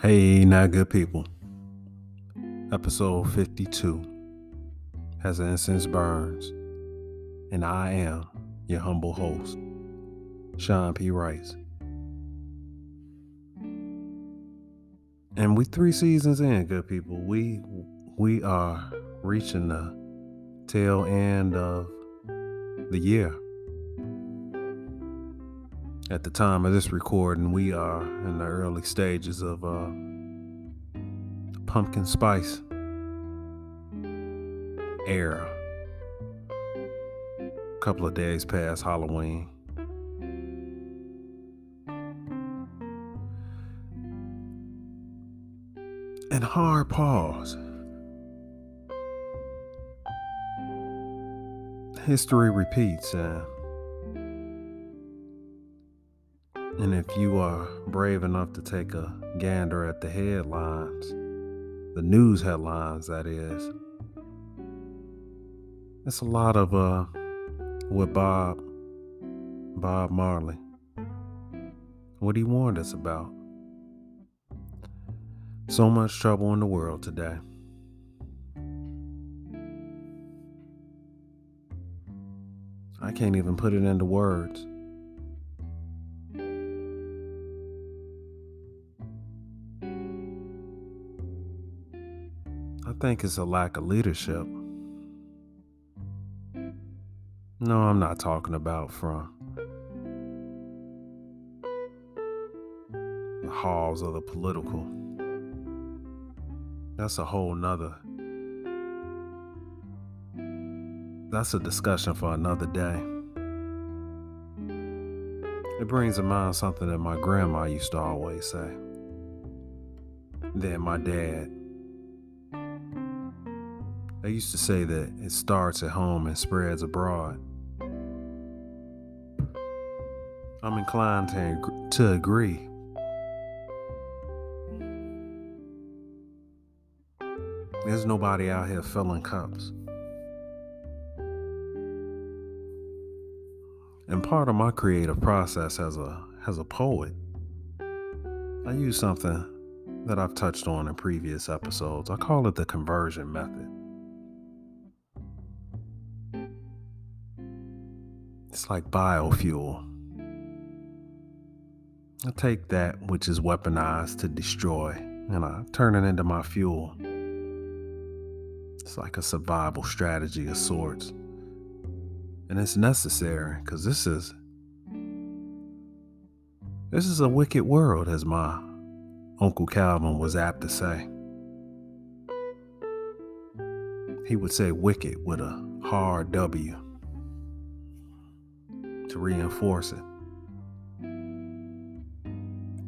Hey, not good people. Episode 52 has an incense burns, and I am your humble host, Sean P. Writes. And we three seasons in, good people. We we are reaching the tail end of the year. At the time of this recording, we are in the early stages of uh, pumpkin spice era. A couple of days past Halloween. And hard pause. History repeats, and And if you are brave enough to take a gander at the headlines, the news headlines, that is, it's a lot of uh, what Bob, Bob Marley, what he warned us about. So much trouble in the world today. I can't even put it into words. Think it's a lack of leadership. No, I'm not talking about from the halls of the political. That's a whole nother. That's a discussion for another day. It brings to mind something that my grandma used to always say. Then my dad I used to say that it starts at home and spreads abroad. I'm inclined to, to agree. There's nobody out here filling cups. And part of my creative process as a as a poet, I use something that I've touched on in previous episodes. I call it the conversion method. It's like biofuel. I take that which is weaponized to destroy and I turn it into my fuel. It's like a survival strategy of sorts. And it's necessary because this is this is a wicked world, as my Uncle Calvin was apt to say. He would say wicked with a hard W to reinforce it.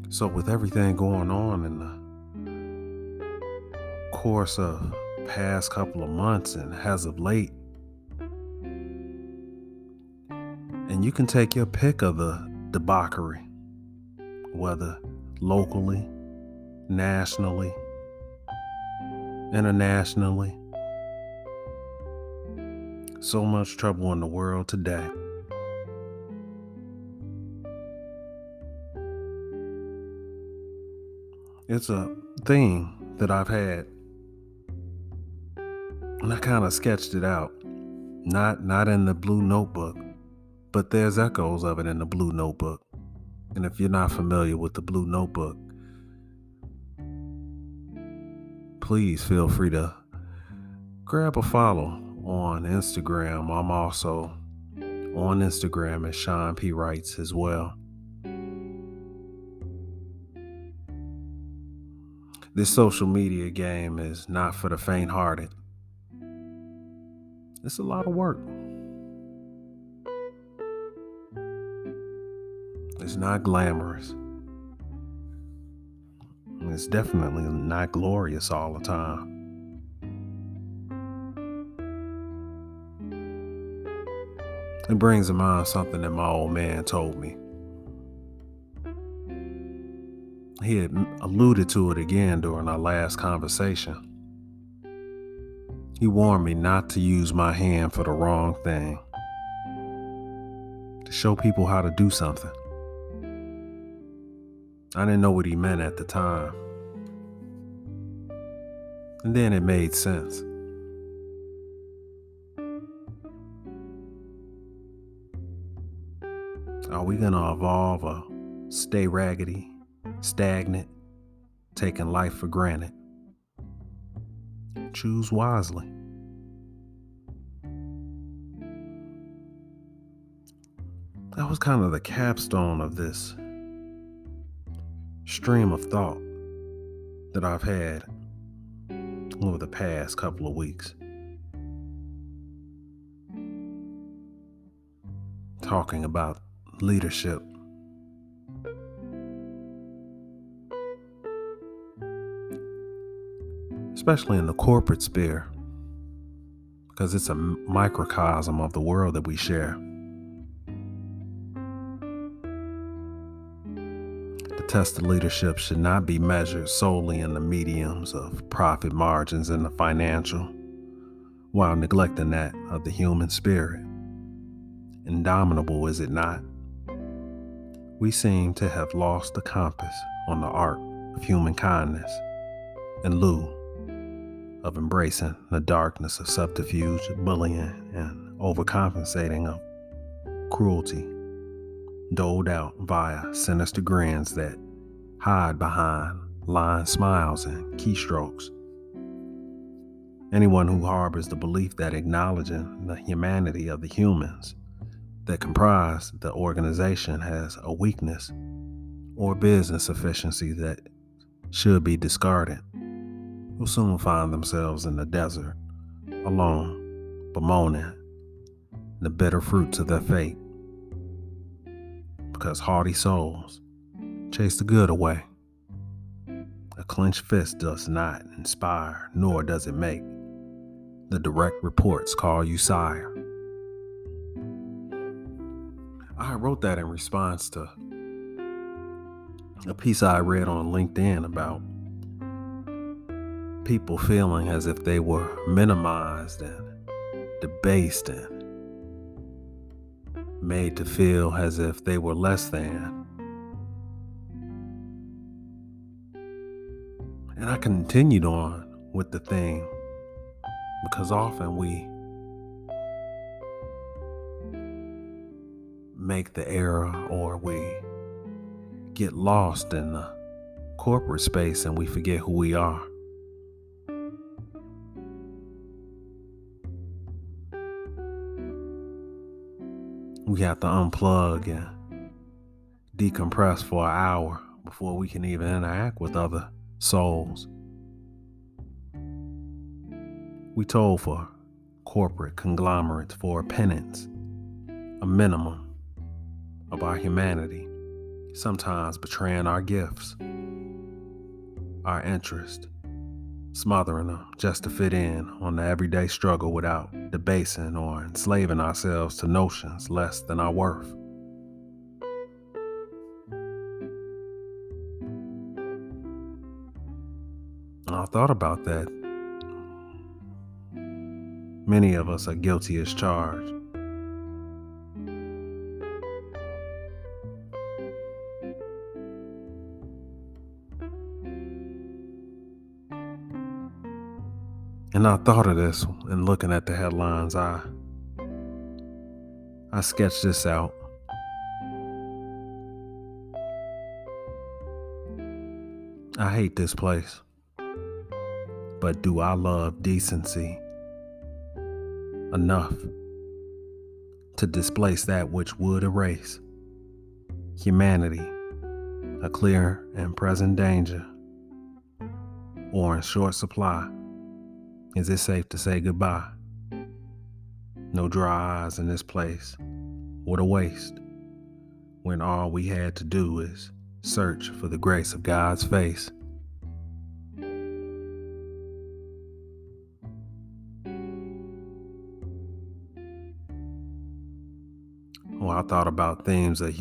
So, with everything going on in the course of past couple of months and as of late, and you can take your pick of the debauchery, whether locally, nationally, internationally. So much trouble in the world today. It's a thing that I've had. And I kind of sketched it out. Not not in the blue notebook, but there's echoes of it in the blue notebook. And if you're not familiar with the blue notebook, please feel free to grab a follow on Instagram. I'm also on Instagram as Sean P. Writes as well. This social media game is not for the faint hearted. It's a lot of work. It's not glamorous. It's definitely not glorious all the time. It brings to mind something that my old man told me. He had alluded to it again during our last conversation. He warned me not to use my hand for the wrong thing, to show people how to do something. I didn't know what he meant at the time. And then it made sense. Are we going to evolve or stay raggedy, stagnant, taking life for granted? Choose wisely. That was kind of the capstone of this stream of thought that I've had over the past couple of weeks. Talking about leadership. Especially in the corporate sphere, because it's a microcosm of the world that we share. The test of leadership should not be measured solely in the mediums of profit margins and the financial, while neglecting that of the human spirit. Indomitable, is it not? we seem to have lost the compass on the art of human kindness in lieu of embracing the darkness of subterfuge, bullying, and overcompensating of cruelty, doled out via sinister grins that hide behind lying smiles and keystrokes. Anyone who harbors the belief that acknowledging the humanity of the humans that comprise the organization has a weakness or business efficiency that should be discarded will soon find themselves in the desert, alone, bemoaning the bitter fruits of their fate. Because hardy souls chase the good away. A clenched fist does not inspire, nor does it make. The direct reports call you sire. I wrote that in response to a piece I read on LinkedIn about people feeling as if they were minimized and debased and made to feel as if they were less than. And I continued on with the thing because often we make the error or we get lost in the corporate space and we forget who we are. We have to unplug and decompress for an hour before we can even interact with other souls. We told for corporate conglomerates for a penance, a minimum of our humanity, sometimes betraying our gifts, our interest, smothering them just to fit in on the everyday struggle without debasing or enslaving ourselves to notions less than our worth. I thought about that. Many of us are guilty as charged. And I thought of this and looking at the headlines. I I sketched this out. I hate this place. But do I love decency enough to displace that which would erase humanity, a clear and present danger, or in short supply? Is it safe to say goodbye? No dry eyes in this place. What a waste. When all we had to do is search for the grace of God's face. Well, I thought about themes of,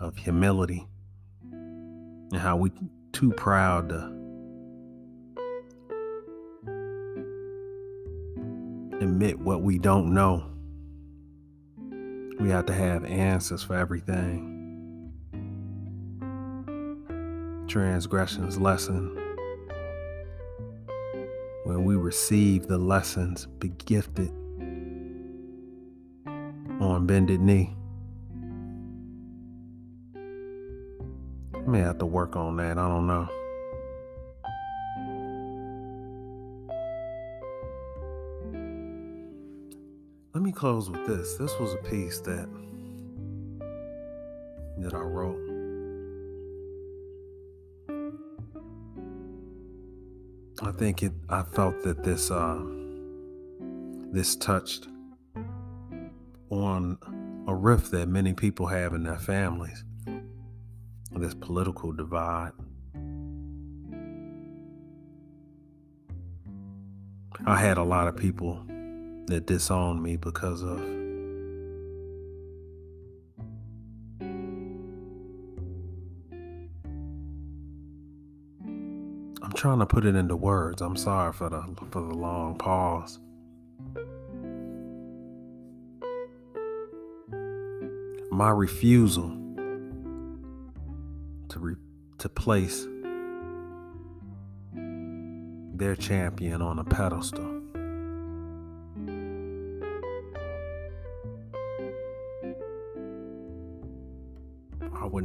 of humility and how we too proud to admit what we don't know. We have to have answers for everything. Transgressions lesson. when we receive the lessons be gifted on bended knee. I may have to work on that. I don't know. Let me close with this. This was a piece that that I wrote. I think it I felt that this uh this touched on a rift that many people have in their families. This political divide. I had a lot of people that disowned me because of I'm trying to put it into words. I'm sorry for the for the long pause. My refusal to re, to place their champion on a pedestal.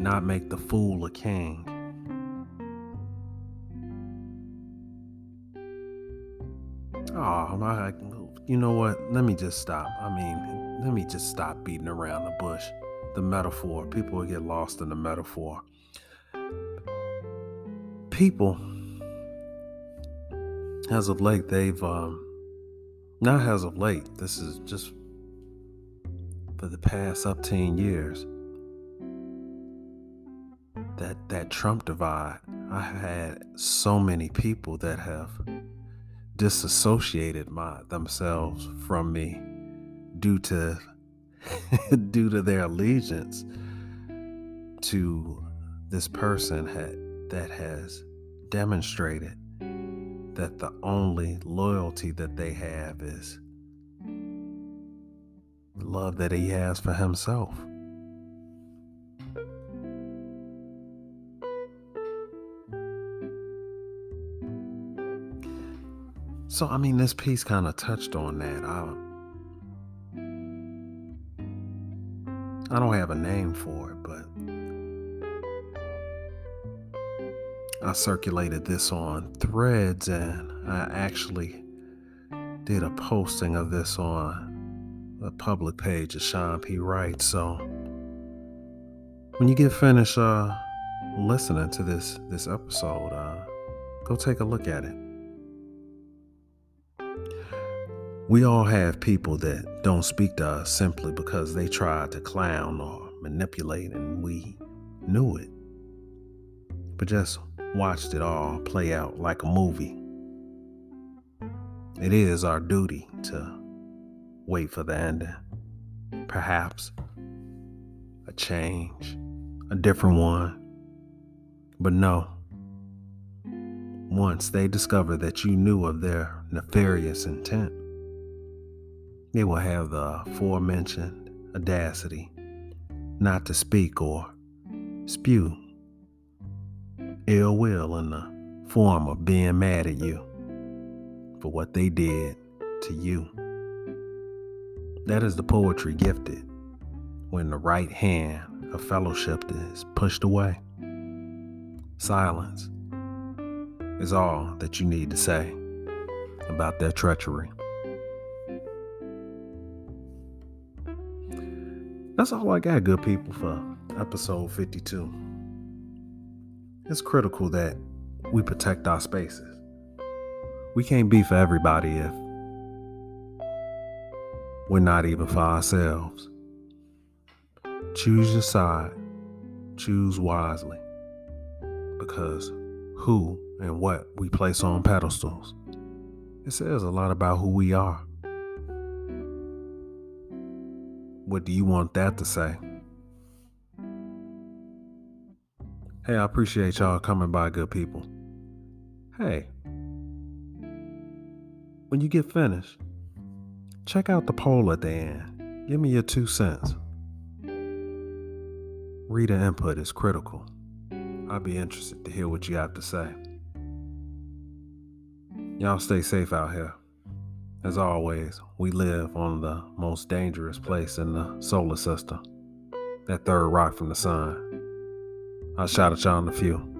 Not make the fool a king. Oh, you know what? Let me just stop. I mean, let me just stop beating around the bush. The metaphor. People get lost in the metaphor. People, as of late, they've, um, not as of late, this is just for the past up 10 years, that that Trump divide. I had so many people that have disassociated my themselves from me due to due to their allegiance to this person had, that has demonstrated that the only loyalty that they have is love that he has for himself. So, I mean, this piece kind of touched on that. I, I don't have a name for it, but I circulated this on threads and I actually did a posting of this on the public page of Sean P. Writes. So when you get finished uh, listening to this this episode, uh, go take a look at it. We all have people that don't speak to us simply because they tried to clown or manipulate and we knew it. But just watched it all play out like a movie. It is our duty to wait for the ending. Perhaps a change, a different one. But no, once they discover that you knew of their nefarious intent, they will have the aforementioned audacity not to speak or spew ill will in the form of being mad at you for what they did to you. That is the poetry gifted when the right hand of fellowship is pushed away. Silence is all that you need to say about their treachery. That's all I got, good people, for episode 52. It's critical that we protect our spaces. We can't be for everybody if we're not even for ourselves. Choose your side, choose wisely, because who and what we place on pedestals, it says a lot about who we are. What do you want that to say? Hey, I appreciate y'all coming by, good people. Hey, when you get finished, check out the poll at the end. Give me your two cents. Reader input is critical. I'd be interested to hear what you have to say. Y'all stay safe out here. As always, we live on the most dangerous place in the solar system that third rock from the sun. I'll shout at y'all in a few.